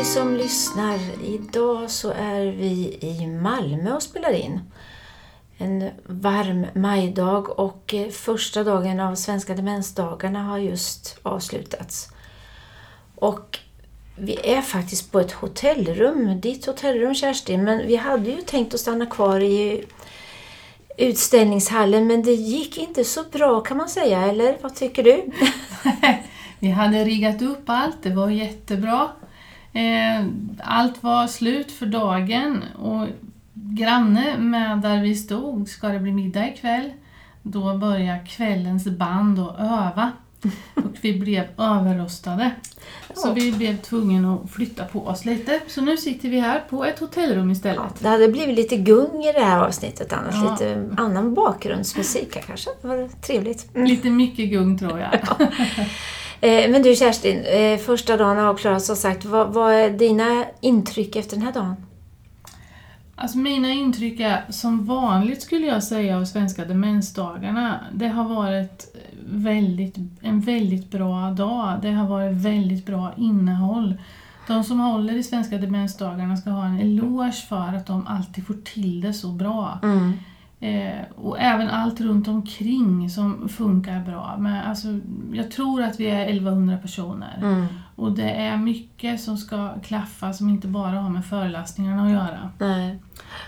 dig som lyssnar. Idag så är vi i Malmö och spelar in. En varm majdag och eh, första dagen av Svenska demensdagarna har just avslutats. Och vi är faktiskt på ett hotellrum, ditt hotellrum Kerstin, men vi hade ju tänkt att stanna kvar i utställningshallen men det gick inte så bra kan man säga, eller vad tycker du? vi hade riggat upp allt, det var jättebra. Eh, allt var slut för dagen och granne med där vi stod, ska det bli middag ikväll? Då började kvällens band att öva och vi blev överrostade. Så vi blev tvungna att flytta på oss lite. Så nu sitter vi här på ett hotellrum istället. Ja, det hade blivit lite gung i det här avsnittet annars. Ja. Lite annan bakgrundsmusik här kanske. Det var trevligt. Mm. Lite mycket gung tror jag. Ja. Eh, men du Kerstin, eh, första dagen har avklarats som sagt. Vad, vad är dina intryck efter den här dagen? Alltså mina intryck är som vanligt skulle jag säga av Svenska demensdagarna. Det har varit väldigt, en väldigt bra dag. Det har varit väldigt bra innehåll. De som håller i Svenska demensdagarna ska ha en eloge för att de alltid får till det så bra. Mm. Eh, och även allt runt omkring som funkar bra. Men alltså, jag tror att vi är 1100 personer. Mm. Och det är mycket som ska klaffa som inte bara har med föreläsningarna att göra. Nej.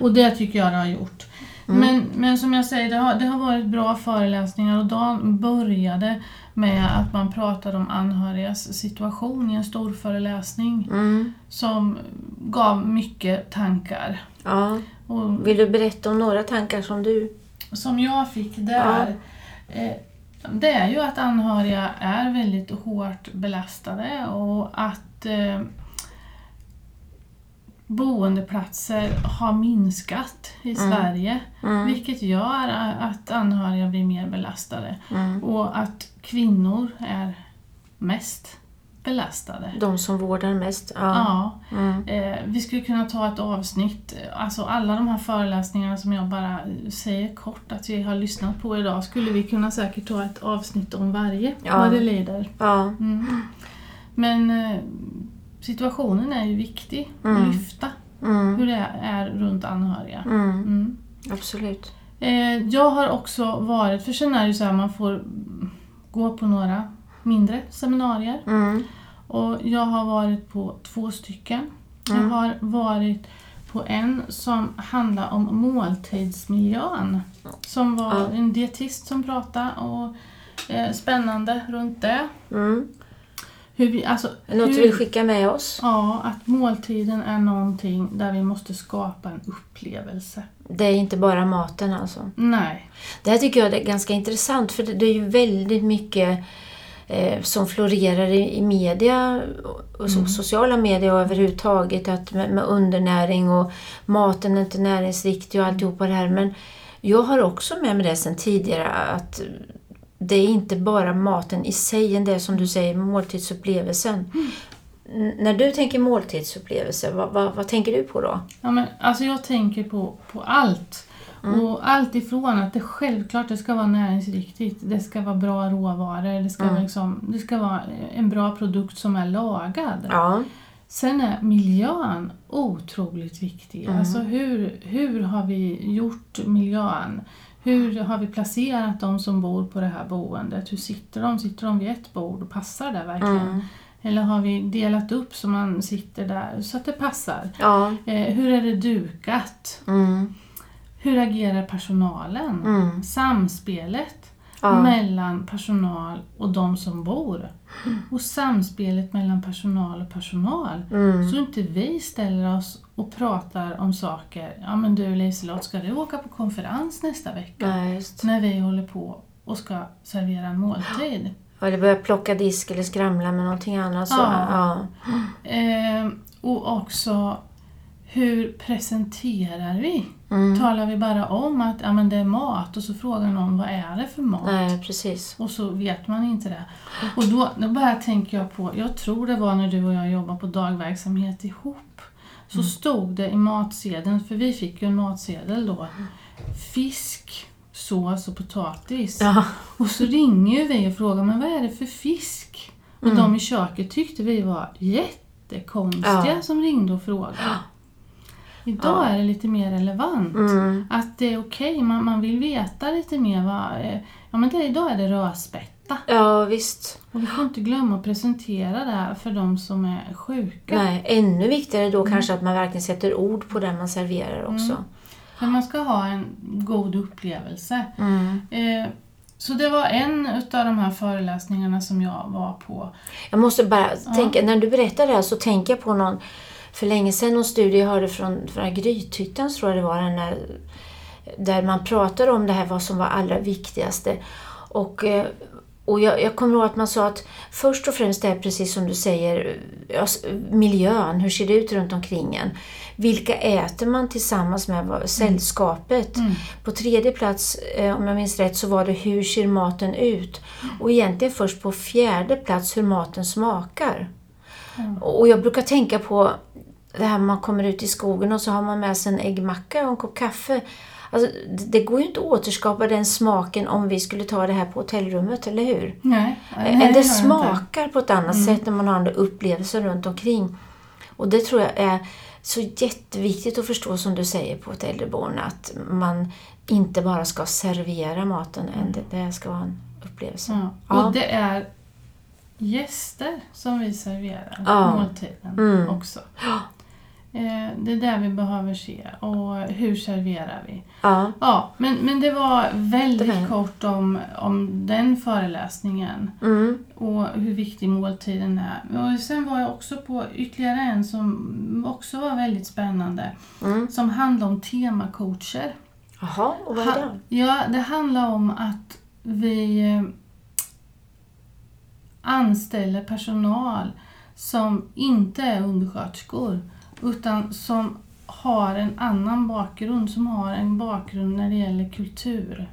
Och det tycker jag det har gjort. Mm. Men, men som jag säger, det har, det har varit bra föreläsningar och dagen började med att man pratade om anhörigas situation i en stor föreläsning mm. som gav mycket tankar. Ja. Och, Vill du berätta om några tankar som du... Som jag fick där. Ja. Eh, det är ju att anhöriga är väldigt hårt belastade och att eh, boendeplatser har minskat i mm. Sverige. Mm. Vilket gör att anhöriga blir mer belastade. Mm. Och att kvinnor är mest belastade. De som vårdar mest? Ja. ja. Mm. Eh, vi skulle kunna ta ett avsnitt, alltså alla de här föreläsningarna som jag bara säger kort att vi har lyssnat på idag skulle vi kunna säkert ta ett avsnitt om varje, ja. vad det lider. Ja. Mm. Men eh, situationen är ju viktig mm. att lyfta. Mm. Hur det är runt anhöriga. Mm. mm. Absolut. Eh, jag har också varit, för sen är det ju så här man får gå på några mindre seminarier. Mm. Och jag har varit på två stycken. Jag mm. har varit på en som handlar om måltidsmiljön. Som var ja. en dietist som pratade och eh, spännande runt det. Mm. Hur vi, alltså, Något hur, du vill skicka med oss? Ja, att måltiden är någonting där vi måste skapa en upplevelse. Det är inte bara maten alltså? Nej. Det här tycker jag är ganska intressant för det är ju väldigt mycket eh, som florerar i, i media och mm. sociala medier och överhuvudtaget att med, med, undernäring och maten är inte näringsriktig och alltihopa det här. Men jag har också med mig det sedan tidigare att det är inte bara maten i sig, det som du säger, måltidsupplevelsen. Mm. När du tänker måltidsupplevelse, vad, vad, vad, tänker du på då? Ja, men, alltså jag tänker på, på allt. Mm. Och allt ifrån att det självklart det ska vara näringsriktigt, det ska vara bra råvaror, det ska, mm. liksom, det ska vara en bra produkt som är lagad. Ja. Sen är miljön otroligt viktig. Mm. Alltså hur, hur har vi gjort miljön? Hur har vi placerat de som bor på det här boendet? Hur sitter de? Sitter de vid ett bord och passar där verkligen? Mm. Eller har vi delat upp så man sitter där så att det passar? Ja. Eh, hur är det dukat? Mm. Hur agerar personalen? Mm. Samspelet ja. mellan personal och de som bor. Och samspelet mellan personal och personal. Mm. Så inte vi ställer oss och pratar om saker. Ja men du Liselott, ska du åka på konferens nästa vecka? Nej, när vi håller på och ska servera en måltid. Ja, eller börja plocka disk eller skramla med någonting annat. Så. Ja. ja. Eh, och också hur presenterar vi? Mm. Talar vi bara om att ja, men det är mat och så frågar någon vad är det för mat? Nej, precis. Och så vet man inte det. Och då, då bara tänker jag på, jag tror det var när du och jag jobbade på dagverksamhet ihop. Så mm. stod det i matsedeln, för vi fick ju en matsedel då, fisk, sås och potatis. Ja. Och så ringer vi och frågar, men vad är det för fisk? Och mm. de i köket tyckte vi var jätte jättekonstiga Ja. som ringde och frågade. Idag Ja. är det lite mer relevant. Mm. Att det är okej, man, man vill veta lite mer vad... eh, Ja men det, idag är det rödspätta. Ja, visst. Och vi får inte glömma att presentera det här för de som är sjuka. Nej, ännu viktigare då kanske att man verkligen sätter ord på det man serverar också. För man ska ha en god upplevelse. Mm. Eh, så det var en utav de här föreläsningarna som jag var på. Jag måste bara tänka, när du berättar det här så tänker jag på någon, för länge sedan någon studie jag hörde från, från Grythyttan tror jag det var, den där, där man pratade om det här vad som var allra viktigaste. Och, eh, och jag, jag kommer ihåg att man sa att först och främst är precis som du säger, miljön, hur ser det ut runt omkring en? Vilka äter man tillsammans med? Vad- Sällskapet. På tredje plats, eh, om jag minns rätt, så var det hur ser maten ut? Och egentligen först på fjärde plats hur maten smakar. Och jag brukar tänka på det här man kommer ut i skogen och så har man med sig en äggmacka och en kopp kaffe. Alltså, det- går ju inte att återskapa den smaken om vi skulle ta det här på hotellrummet, eller hur? Nej, nej Men gör det smakar på ett annat sätt när man har den där upplevelsen runt omkring. Och det tror jag är så jätteviktigt att förstå som du säger på ett äldreboende att man inte bara ska servera maten, det, det ska vara en upplevelse. Ja. Ja. Och det är gäster som vi serverar Ja. måltiden Mm. också. Eh, det är där vi behöver se. Och hur serverar vi? Ja. Ja, men, men det var väldigt Det var- kort om, om den föreläsningen Mm. och hur viktig måltiden är. Och sen var jag också på ytterligare en som också var väldigt spännande. Mm. Som handlade om temacoacher. Jaha, och vad är det? Ha, ja, det handlar om att vi eh, anställer personal som inte är undersköterskor utan som har en annan bakgrund, som har en bakgrund när det gäller kultur.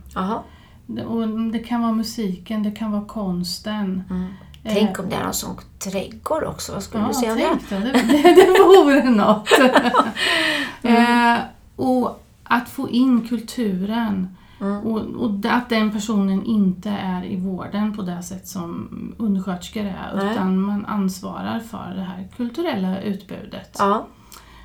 Det, och det kan vara musiken, det kan vara konsten. Mm. Eh, Tänk om det är någon sån trädgård också. Vad skulle Ja, du säga om det? det. Det, det, vore något. eh, och att få in kulturen Mm. och, och att den personen inte är i vården på det sätt som undersköterskor är Nej. utan man ansvarar för det här kulturella utbudet. Ja.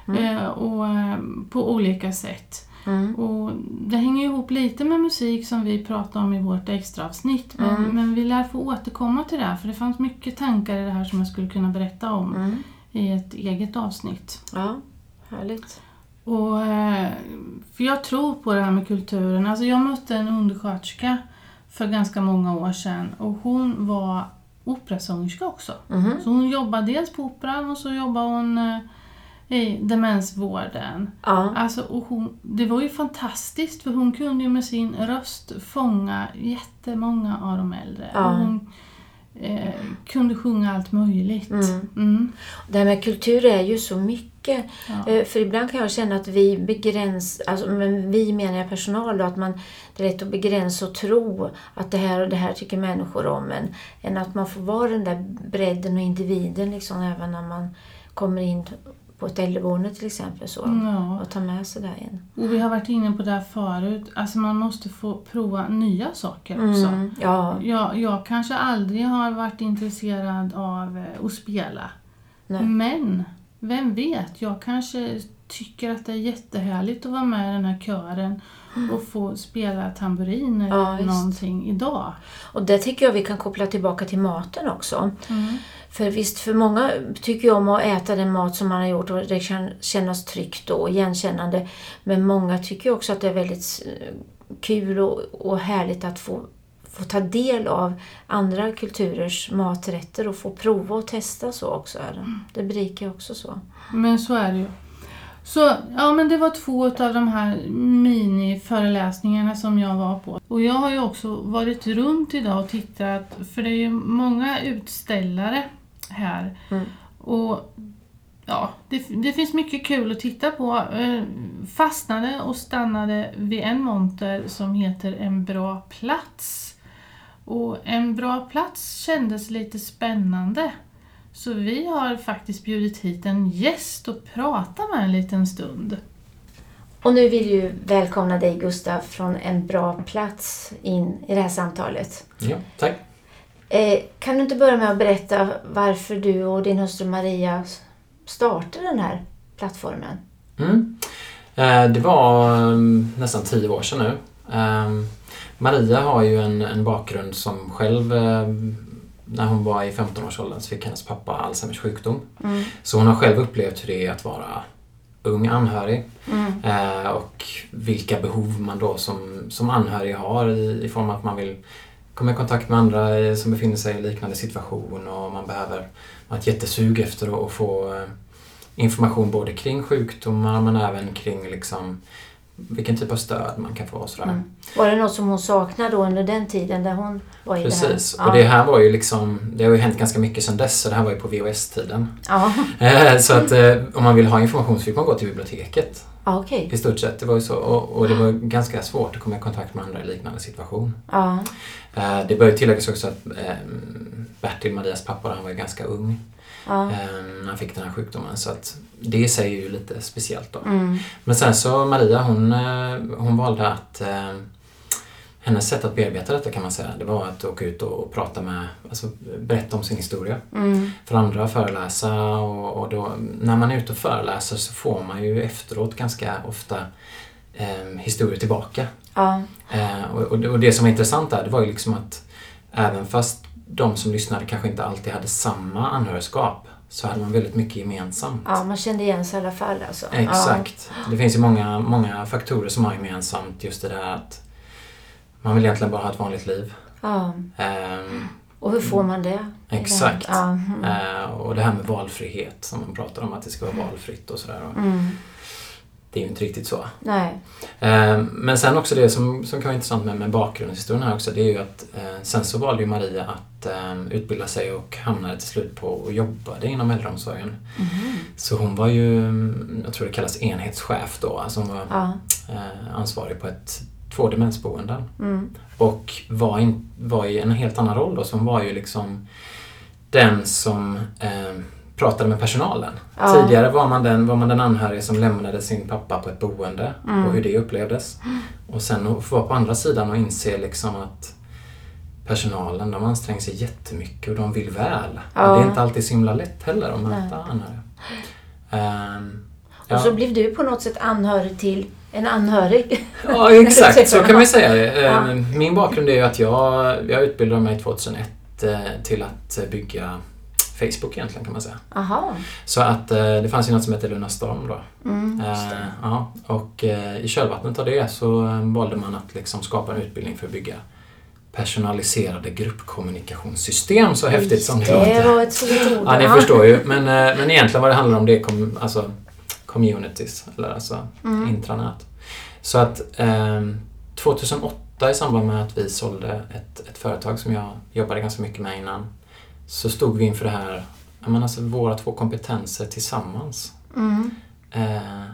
Eh, och eh, på olika sätt. Mm. Och det hänger ihop lite med musik som vi pratade om i vårt extraavsnitt. Men, Mm. men vi lär få återkomma till det här för det fanns mycket tankar i det här som jag skulle kunna berätta om Mm. i ett eget avsnitt. Ja, härligt. Och, eh, för jag tror på det här med kulturen. Alltså jag mötte en undersköterska för ganska många år sedan och hon var operasångerska också. Mhm. Så hon jobbade dels på Operan och så jobbade hon i demensvården. Ja. Alltså, och hon, det var ju fantastiskt för hon kunde ju med sin röst fånga jättemånga av de äldre. Ja. Och hon eh, kunde sjunga allt möjligt. Mm. Mm. Det här med kultur är ju så mycket. Ja. Eh, För ibland kan jag känna att vi begränsar, alltså, men vi menar jag personal då, att man, det är lätt att begränsa och tro att det här och det här tycker människor om en. Än att man får vara den där bredden och individen liksom även när man kommer in på ett äldreboende till exempel. Så, Ja. Och ta med sig det in. Och vi har varit inne på det här förut, alltså man måste få prova nya saker också. Mm, ja, Jag, jag kanske aldrig har varit intresserad av eh, att spela. Nej. Men, vem vet, jag kanske tycker att det är jättehärligt att vara med i den här kören och få spela tamburin eller Ja, någonting idag. och det tycker jag vi kan koppla tillbaka till maten också. Mm. För visst, för många tycker ju om att äta den mat som man har gjort och det kan kännas tryggt och igenkännande. Men många tycker också att det är väldigt kul och, och härligt att få, få ta del av andra kulturers maträtter och få prova och testa så också. Är det. berikar också så. Men så är det ju. Så ja, men det var två av de här miniföreläsningarna som jag var på. Och jag har ju också varit runt idag och tittat, för det är ju många utställare här. Mm. Och ja, det, det finns mycket kul att titta på. Eh, fastnade och stannade vid en monter som heter En bra plats. Och En bra plats kändes lite spännande. Så vi har faktiskt bjudit hit en gäst och prata med en liten stund. Och nu vill ju välkomna dig Gustav från en bra plats in i det här samtalet. Ja, tack. Eh, kan du inte börja med att berätta varför du och din hustru Maria starta den här plattformen? Mm. Eh, det var um, nästan tio år sedan nu. Um, Maria har ju en, en bakgrund som själv när hon var i 15-årsåldern så fick hennes pappa Alzheimers sjukdom. Mm. Så hon har själv upplevt hur det är att vara ung anhörig Mm. eh, och vilka behov man då som, som anhörig har i, i form av att man vill komma i kontakt med andra eh, som befinner sig i liknande situation och man behöver man har ett jättesug efter att, få eh, information både kring sjukdomar men även kring liksom vilken typ av stöd man kan få och sådär. Mm. Var det något som hon saknade då under den tiden där hon var i Precis, det här? och det här var ju liksom, det har ju hänt ganska mycket sedan dess så det här var ju på VHS-tiden. Ja, Eh, Så att om man vill ha information så fick man gå till biblioteket. Ja okej. I stort sett, det var ju så. Och, och det var ganska svårt att komma i kontakt med andra i liknande situation. Ja. Eh, Det bör ju tilläggas också att eh, Bertil, Marias pappa, han var ju ganska ung Ja. eh, han fick den här sjukdomen. Så att det är ju lite speciellt då. Mm. Men sen så Maria, hon, eh, hon valde att eh, hennes sätt att bearbeta detta kan man säga, det var att åka ut och prata med, alltså berätta om sin historia Mm. för andra, föreläsa och, och då, när man är ute och föreläser så får man ju efteråt ganska ofta eh, historier tillbaka. Ja. Eh, och, och, det- och det som var intressant där, det var ju liksom att även fast de som lyssnade kanske inte alltid hade samma anhörigskap så hade man väldigt mycket gemensamt. ja, man kände igen sig i alla fall alltså. Exakt. Det finns ju många, många faktorer som har gemensamt. Just det där att man vill egentligen bara ha ett vanligt liv. Ja. Ehm, Och hur får man det? Exakt. Ja. Mm. eh, och det här med valfrihet som man pratar om, att det ska vara valfritt och sådär. Mm. Det är ju inte riktigt så. Nej. Ehm, men sen också det som, som kan vara intressant med, med bakgrundshistorien här också, det är ju att eh, sen så valde ju Maria att utbilda sig och hamnade till slut på och jobbade inom äldreomsorgen. Mhm. Så hon var ju, mm, jag tror det kallas enhetschef då, alltså hon var Ja. eh, ansvarig på ett, två demensboenden. Mm. Och var, in, var i en helt annan roll då, som var ju liksom den som eh, pratade med personalen. Ja. Tidigare var man, den, var man den anhörige som lämnade sin pappa på ett boende Mm. och hur det upplevdes. Och sen att få vara på andra sidan och inse liksom att personalen, de anstränger sig jättemycket och de vill väl. Ja. Men det är inte alltid så himla lätt heller att möta anhöriga. Ehm, Och så blev du på något sätt anhörig till en anhörig. Ja, exakt. Så kan man säga det. Ja. Eh, Min bakgrund är ju att jag, jag utbildade mig 2001 eh, till att eh, bygga Facebook egentligen kan man säga. Aha. Så att eh, det fanns ju något som hette Lunarstorm då. Mm, Eh, det. ja, och i kölvattnet av det så eh, valde man att liksom skapa en utbildning för att bygga personaliserade gruppkommunikationssystem, så häftigt som det Det låter. var ett stort ord. Ja, ni förstår ju. Men, men egentligen vad det handlar om det är kom, alltså, communities, eller alltså Mm. intranät. Så att ehm, 2008 i samband med att vi sålde ett, ett företag som jag jobbade ganska mycket med innan så stod vi inför det här, menar, alltså, våra två kompetenser tillsammans. Mm. Eh,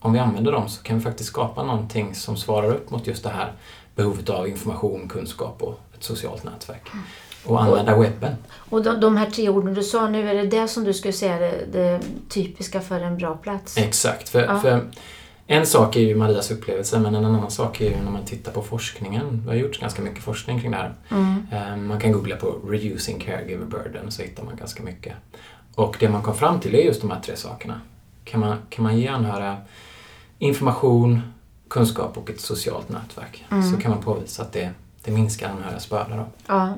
om vi använder dem så kan vi faktiskt skapa någonting som svarar upp mot just det här behovet av information, kunskap och ett socialt nätverk. Och använda webben. Och de, de här tre orden du sa nu, är det det som du skulle säga är det, det typiska för en bra plats? Exakt. För, Ja. för en sak är ju Marias upplevelse men en annan sak är ju när man tittar på forskningen. Det har gjorts ganska mycket forskning kring det här. Mm. Eh, Man kan googla på “reducing caregiver burden” så hittar man ganska mycket. Och det man kom fram till är just de här tre sakerna. Kan man, kan man ge anhöriga information, kunskap och ett socialt nätverk Mm. så kan man påvisa att det, det minskar anhörigas börda. Då. Ja,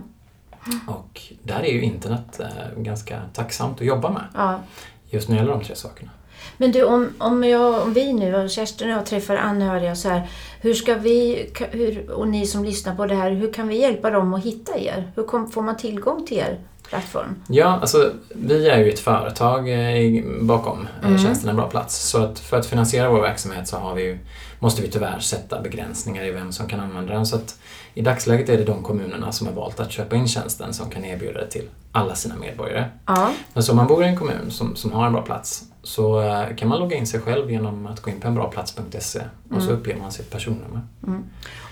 Och där är ju internet eh, ganska tacksamt att jobba med ja. just när det gäller de tre sakerna. Men du, om, om, jag, om vi nu, och Kerstin och jag träffar anhöriga så här, hur ska vi, hur, och ni som lyssnar på det här, hur kan vi hjälpa dem att hitta er? Hur kom, får man tillgång till er plattform? Ja, alltså vi är ju ett företag eh, bakom eh, Mm. tjänsten En bra plats. Så att för att finansiera vår verksamhet så har vi ju, måste vi tyvärr sätta begränsningar i vem som kan använda den. Så att i dagsläget är det de kommunerna som har valt att köpa in tjänsten som kan erbjuda det till alla sina medborgare. Ja, Men så om man bor i en kommun som, som har en bra plats så eh, kan man logga in sig själv genom att gå in på enbraplats.se och så Mm. uppger man sitt personnummer.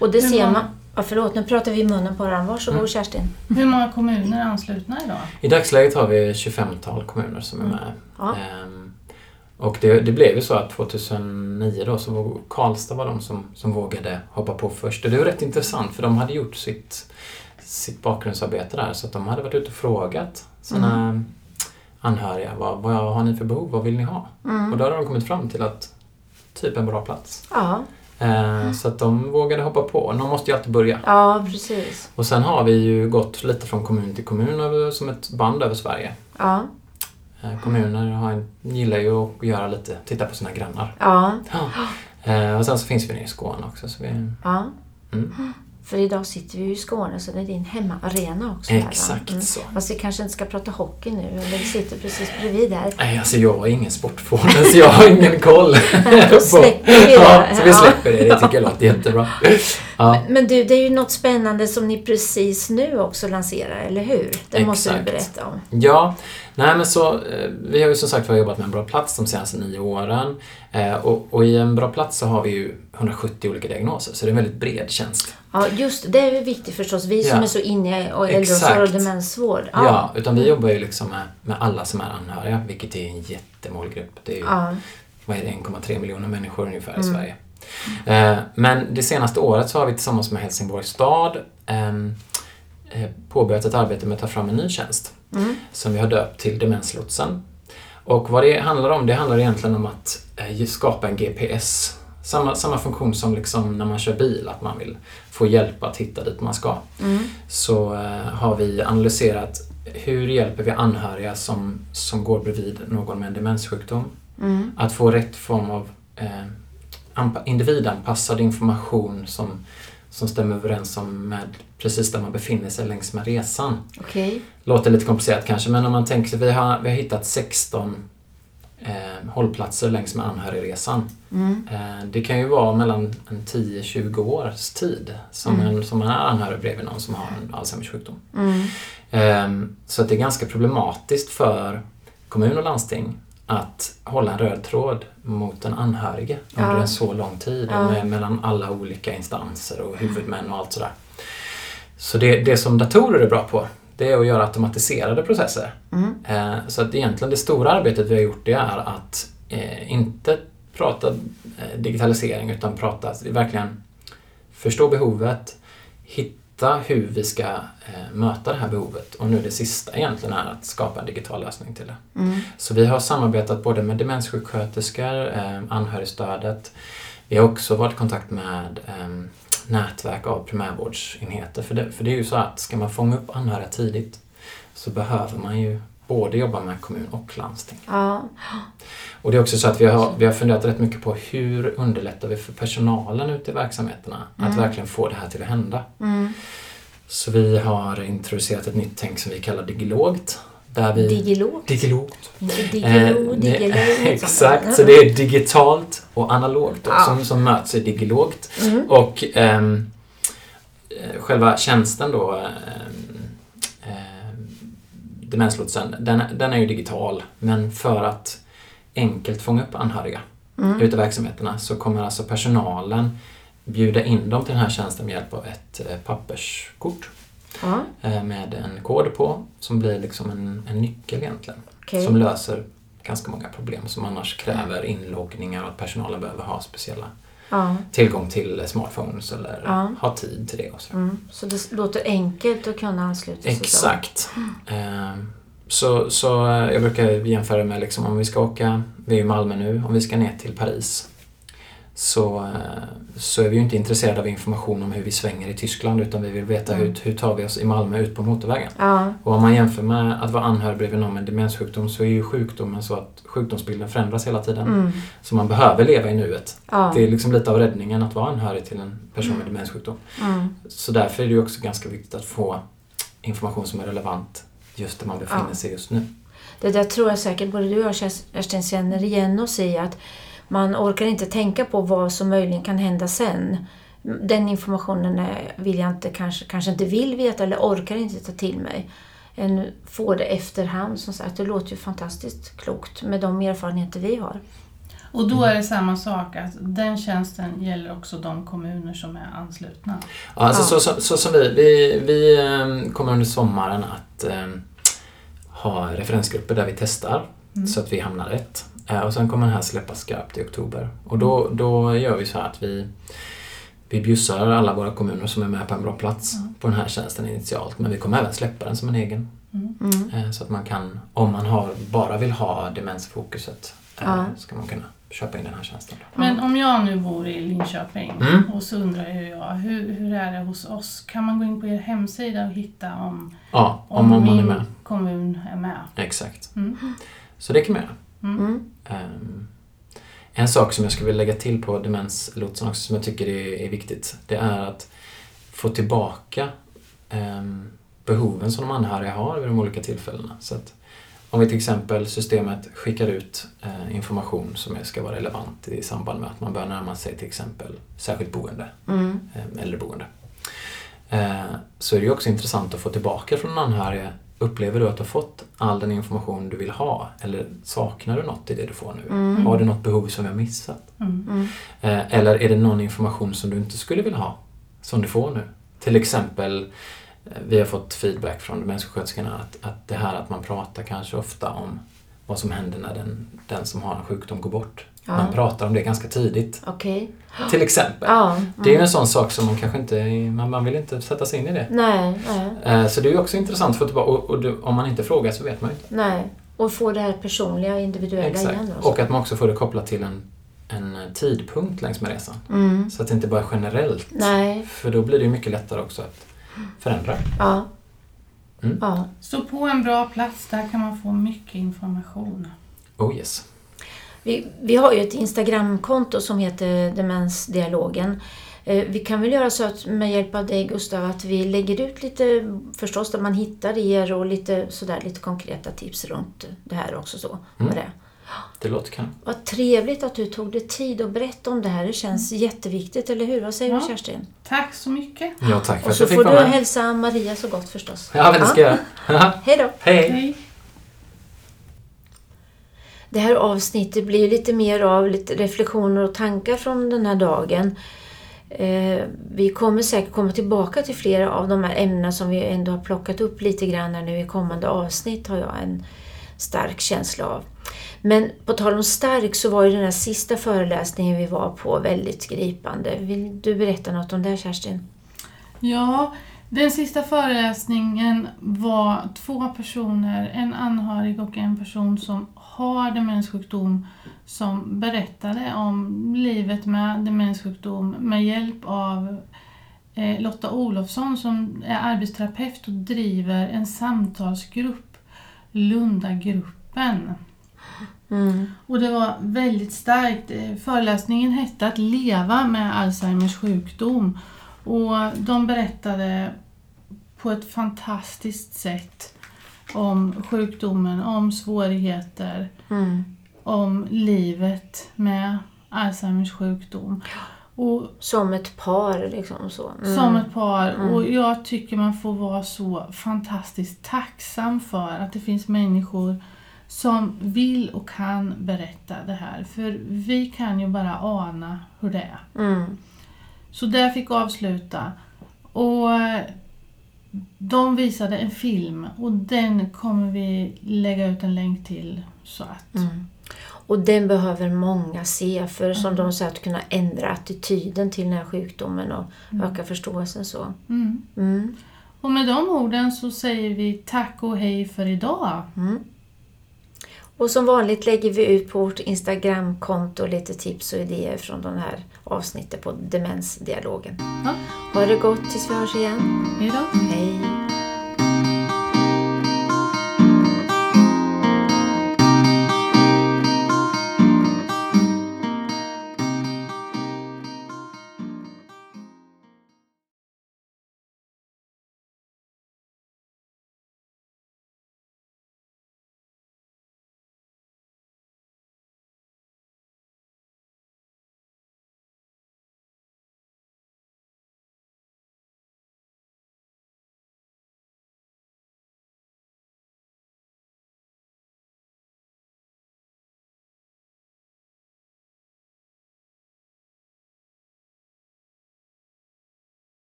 och det Hur ser man... Ja, förlåt, nu pratar vi i munnen på varandra. Varsågod Mm. Kerstin. Hur många kommuner är anslutna idag? I dagsläget har vi 25-tal kommuner som är Mm. med. Ja. Ehm, och det, det blev ju så att 2009 då så var Karlstad var de som, som vågade hoppa på först. Och det var rätt intressant för de hade gjort sitt, sitt bakgrundsarbete där så att de hade varit ute och frågat sina anhöriga vad, vad har ni för behov, vad vill ni ha? Mm. Och då har de kommit fram till att typ en bra plats. Ja, Eh, så att de vågade hoppa på. Någon måste ju alltid börja. ja precis. Och sen har vi ju gått lite från kommun till kommun över, som ett band över Sverige. Ja, kommuner har, gillar ju att göra lite, titta på sina grannar. ja, Eh, och sen så finns vi nere i Skåne också. Så vi, ja. mm, För idag sitter vi ju i Skåne så det är din hemmaarena också. exakt Mm. så. Fast vi kanske inte ska prata hockey nu, eller vi sitter precis bredvid där. Nej, alltså jag är ingen sportfåne så jag har ingen koll. Då släpper vi det. Ja, så vi släpper det. Det tycker jag låter jättebra. Ja, Men du, det är ju något spännande som ni precis nu också lanserar, eller hur? Det måste du Exakt. berätta om. ja nej men så eh, vi har ju som sagt jobbat med En bra plats de senaste nio åren. Eh, och, och i En bra plats så har vi ju 170 olika diagnoser så det är en väldigt bred tjänst. Ja, just det. är viktigt förstås. Vi som Ja. är så inne i äldreomsorg och demensvård. Ja. utan vi jobbar ju liksom med, med alla som är anhöriga vilket är en jättemålgrupp. Det är ju Ja. vad är det, 1,3 miljoner människor ungefär i Sverige. Eh, men det senaste året så har vi tillsammans med Helsingborgs stad ehm, eh, påbörjat ett arbete med att ta fram en ny tjänst Mm. som vi har döpt till Demenslotsen. Och vad det handlar om, det handlar egentligen om att eh, skapa en GPS. Samma, samma funktion som liksom när man kör bil, att man vill få hjälp att hitta dit man ska. Mm. Så eh, har vi analyserat hur hjälper vi anhöriga som, som går bredvid någon med en demenssjukdom Mm. att få rätt form av eh, anpa- individanpassad information som, som stämmer överens om med precis där man befinner sig längs med resan. Okej. Låter lite komplicerat kanske, men om man tänker sig, vi har, vi har hittat 16 eh, hållplatser längs med anhörigresan. Mm. Eh, det kan ju vara mellan en 10-20 års tid som, en, som man är anhörig bredvid någon som har en Alzheimers sjukdom. Mm. Ehm, Så att det är ganska problematiskt för kommun och landsting att hålla en röd tråd mot den anhörige under Ja. en så lång tid Ja. med, mellan alla olika instanser och huvudmän och allt sådär. Så det, det som datorer är bra på det är att göra automatiserade processer. Mm. Eh, Så att egentligen det stora arbetet vi har gjort det är att eh, inte prata eh, digitalisering utan prata, verkligen förstå behovet, hitta hur vi ska eh, möta det här behovet och nu det sista egentligen är att skapa en digital lösning till det. Mm. Så vi har samarbetat både med demenssjuksköterskor, eh, anhörigstödet, vi har också varit i kontakt med eh, nätverk av primärvårdsenheter. För det, för det är ju så att ska man fånga upp anhöriga tidigt så behöver man ju både jobba med kommun och landsting. Ja. Och det är också så att vi har, vi har funderat rätt mycket på hur underlättar vi för personalen ute i verksamheterna att verkligen få det här till att hända. Mm. Så vi har introducerat ett nytt tänk som vi kallar Digilogt. Där vi. Inte Eh, digilo, det- digilo. Exakt, så det är digitalt och analogt då, Ja. som, som möts i Digilogt. Mm. Och ehm, eh, själva tjänsten då, ehm, ehm, Demenslotsen, den, den är ju digital. Men för att enkelt fånga upp anhöriga Mm. ute i verksamheterna så kommer alltså personalen bjuda in dem till den här tjänsten med hjälp av ett eh, papperskort Ja, eh, med en kod på som blir liksom en, en nyckel egentligen. okej. Som löser ganska många problem som annars kräver inloggningar och att personalen behöver ha speciella Ja. tillgång till smartphones eller Ja. ha tid till det. Och så. Mm. Så det låter enkelt att kunna ansluta sig. Exakt. Ehm, Så, så eh, jag brukar jämföra med liksom om vi ska åka, vi är i Malmö nu, om vi ska ner till Paris så, eh, så är vi ju inte intresserade av information om hur vi svänger i Tyskland utan vi vill veta Mm. hur, hur tar vi oss i Malmö ut på motorvägen. Ja, Och om man jämför med att vara anhörig bredvid någon med demenssjukdom så är ju sjukdomen så att sjukdomsbilden förändras hela tiden. mm. Så man behöver leva i nuet. ja. Det är liksom lite av räddningen att vara anhörig till en person med demenssjukdom. Mm. Så därför är det ju också ganska viktigt att få information som är relevant just där man befinner Ja. sig just nu. Det där tror jag säkert både du och jag Kerstin känner igen oss i att man orkar inte tänka på vad som möjligen kan hända sen. Den informationen är- vill jag inte, kanske, kanske inte vill veta eller orkar inte ta till mig. Än få det efterhand som sagt. Det låter ju fantastiskt klokt med de erfarenheter vi har. Och då är det samma sak, att den tjänsten gäller också de kommuner som är anslutna. Ja, alltså Ja. Så, så, så som vi, vi, vi ehm, kommer under sommaren att ehm, ha referensgrupper där vi testar så att vi hamnar rätt. Eh, Och sen kommer den här släppas skarpt i oktober. Och då, då gör vi så här att vi, vi bjussar alla våra kommuner som är med på en bra plats på den här tjänsten initialt. Men vi kommer även släppa den som en egen Mm. Eh, Så att man kan, om man har, bara vill ha demensfokuset, eh, Ja. ska man kunna köpa in den här tjänsten. Då. Men om jag nu bor i Linköping Mm. och så undrar ju jag, hur, hur är det hos oss? Kan man gå in på er hemsida och hitta om, Ja, om, om, om min med. kommun är med? Exakt. Mm. Så det kan man göra. Mm. Ehm, En sak som jag skulle vilja lägga till på demenslotsen också som jag tycker är, är viktigt, det är att få tillbaka ehm, behoven som de anhöriga har vid de olika tillfällena. Så att om vi till exempel systemet skickar ut eh, information som ska vara relevant i samband med att man bör närma sig till exempel särskilt boende, Mm. eh, äldreboende. Eh, så är det ju också intressant att få tillbaka från den anhöriga Upplever du att du har fått all den information du vill ha? Eller saknar du något i det du får nu? Mm. Har du något behov som har missat? Mm. Mm. Eh, eller är det någon information som du inte skulle vilja ha? Som du får nu? Till exempel, eh, vi har fått feedback från demenssjuksköterskorna att, att det här att man pratar kanske ofta om vad som händer när den, den som har en sjukdom går bort. Ja. Man pratar om det ganska tidigt. Okej. Till exempel. Ja. Mm. Det är ju en sån sak som man kanske inte, man, man vill inte sätta sig in i det. Nej, nej, Eh, Så det är ju också intressant för att och, och du, om man inte frågar så vet man ju inte. nej. Och få det här personliga, individuella igen. då. Och att man också får det kopplat till en, en tidpunkt längs med resan. Mm. Så att det inte bara är generellt. Nej, För då blir det ju mycket lättare också att förändra. ja. Mm. ja. Så på en bra plats, där kan man få mycket information. Oh yes. Vi, vi har ju ett Instagramkonto som heter Demensdialogen. Eh, Vi kan väl göra så att med hjälp av dig Gustav att vi lägger ut lite förstås där man hittar er och lite sådär lite konkreta tips runt det här också. Så, Mm. det. Det låter kanon. Vad trevligt att du tog dig tid att berätta om det här. Det känns jätteviktigt, eller hur? Vad säger Ja. du Kerstin? Tack så mycket. Ja, tack för Och att så jag fick får du med. hälsa Maria så gott förstås. Ja, men det ska jag göra. Hej då! Hej! Hej. Det här avsnittet blir lite mer av lite reflektioner och tankar från den här dagen. Eh, vi kommer säkert komma tillbaka till flera av de här ämnena som vi ändå har plockat upp lite grann här nu i kommande avsnitt har jag en stark känsla av. Men på tal om stark så var ju den här sista föreläsningen vi var på väldigt gripande. Vill du berätta något om det Kerstin? Ja, den sista föreläsningen var två personer, en anhörig och en person som har demenssjukdom som berättade om livet med demenssjukdom med hjälp av eh, Lotta Olofsson som är arbetsterapeut och driver en samtalsgrupp, Lundagruppen. Mm. Och det var väldigt starkt. Eh, Föreläsningen hette Att leva med Alzheimers sjukdom. Och de berättade på ett fantastiskt sätt om sjukdomen, om svårigheter, Mm. om livet med Alzheimers sjukdom. Och Som ett par liksom så. Mm. som ett par. Mm. Och jag tycker man får vara så fantastiskt tacksam för att det finns människor som vill och kan berätta det här. För vi kan ju bara ana hur det är. Mm. Så det fick avsluta. Och eh, de visade en film och den kommer vi lägga ut en länk till. Så att, Mm. Och den behöver många se för som Mm. de säger att kunna ändra attityden till den här sjukdomen och Mm. öka förståelsen så. mm. Mm. Och med de orden så säger vi tack och hej för idag. Och som vanligt lägger vi ut på vårt Instagramkonto lite tips och idéer från den här avsnittet på Demensdialogen. Ja. Ha det gott tills vi hörs igen. Hej då. Hej!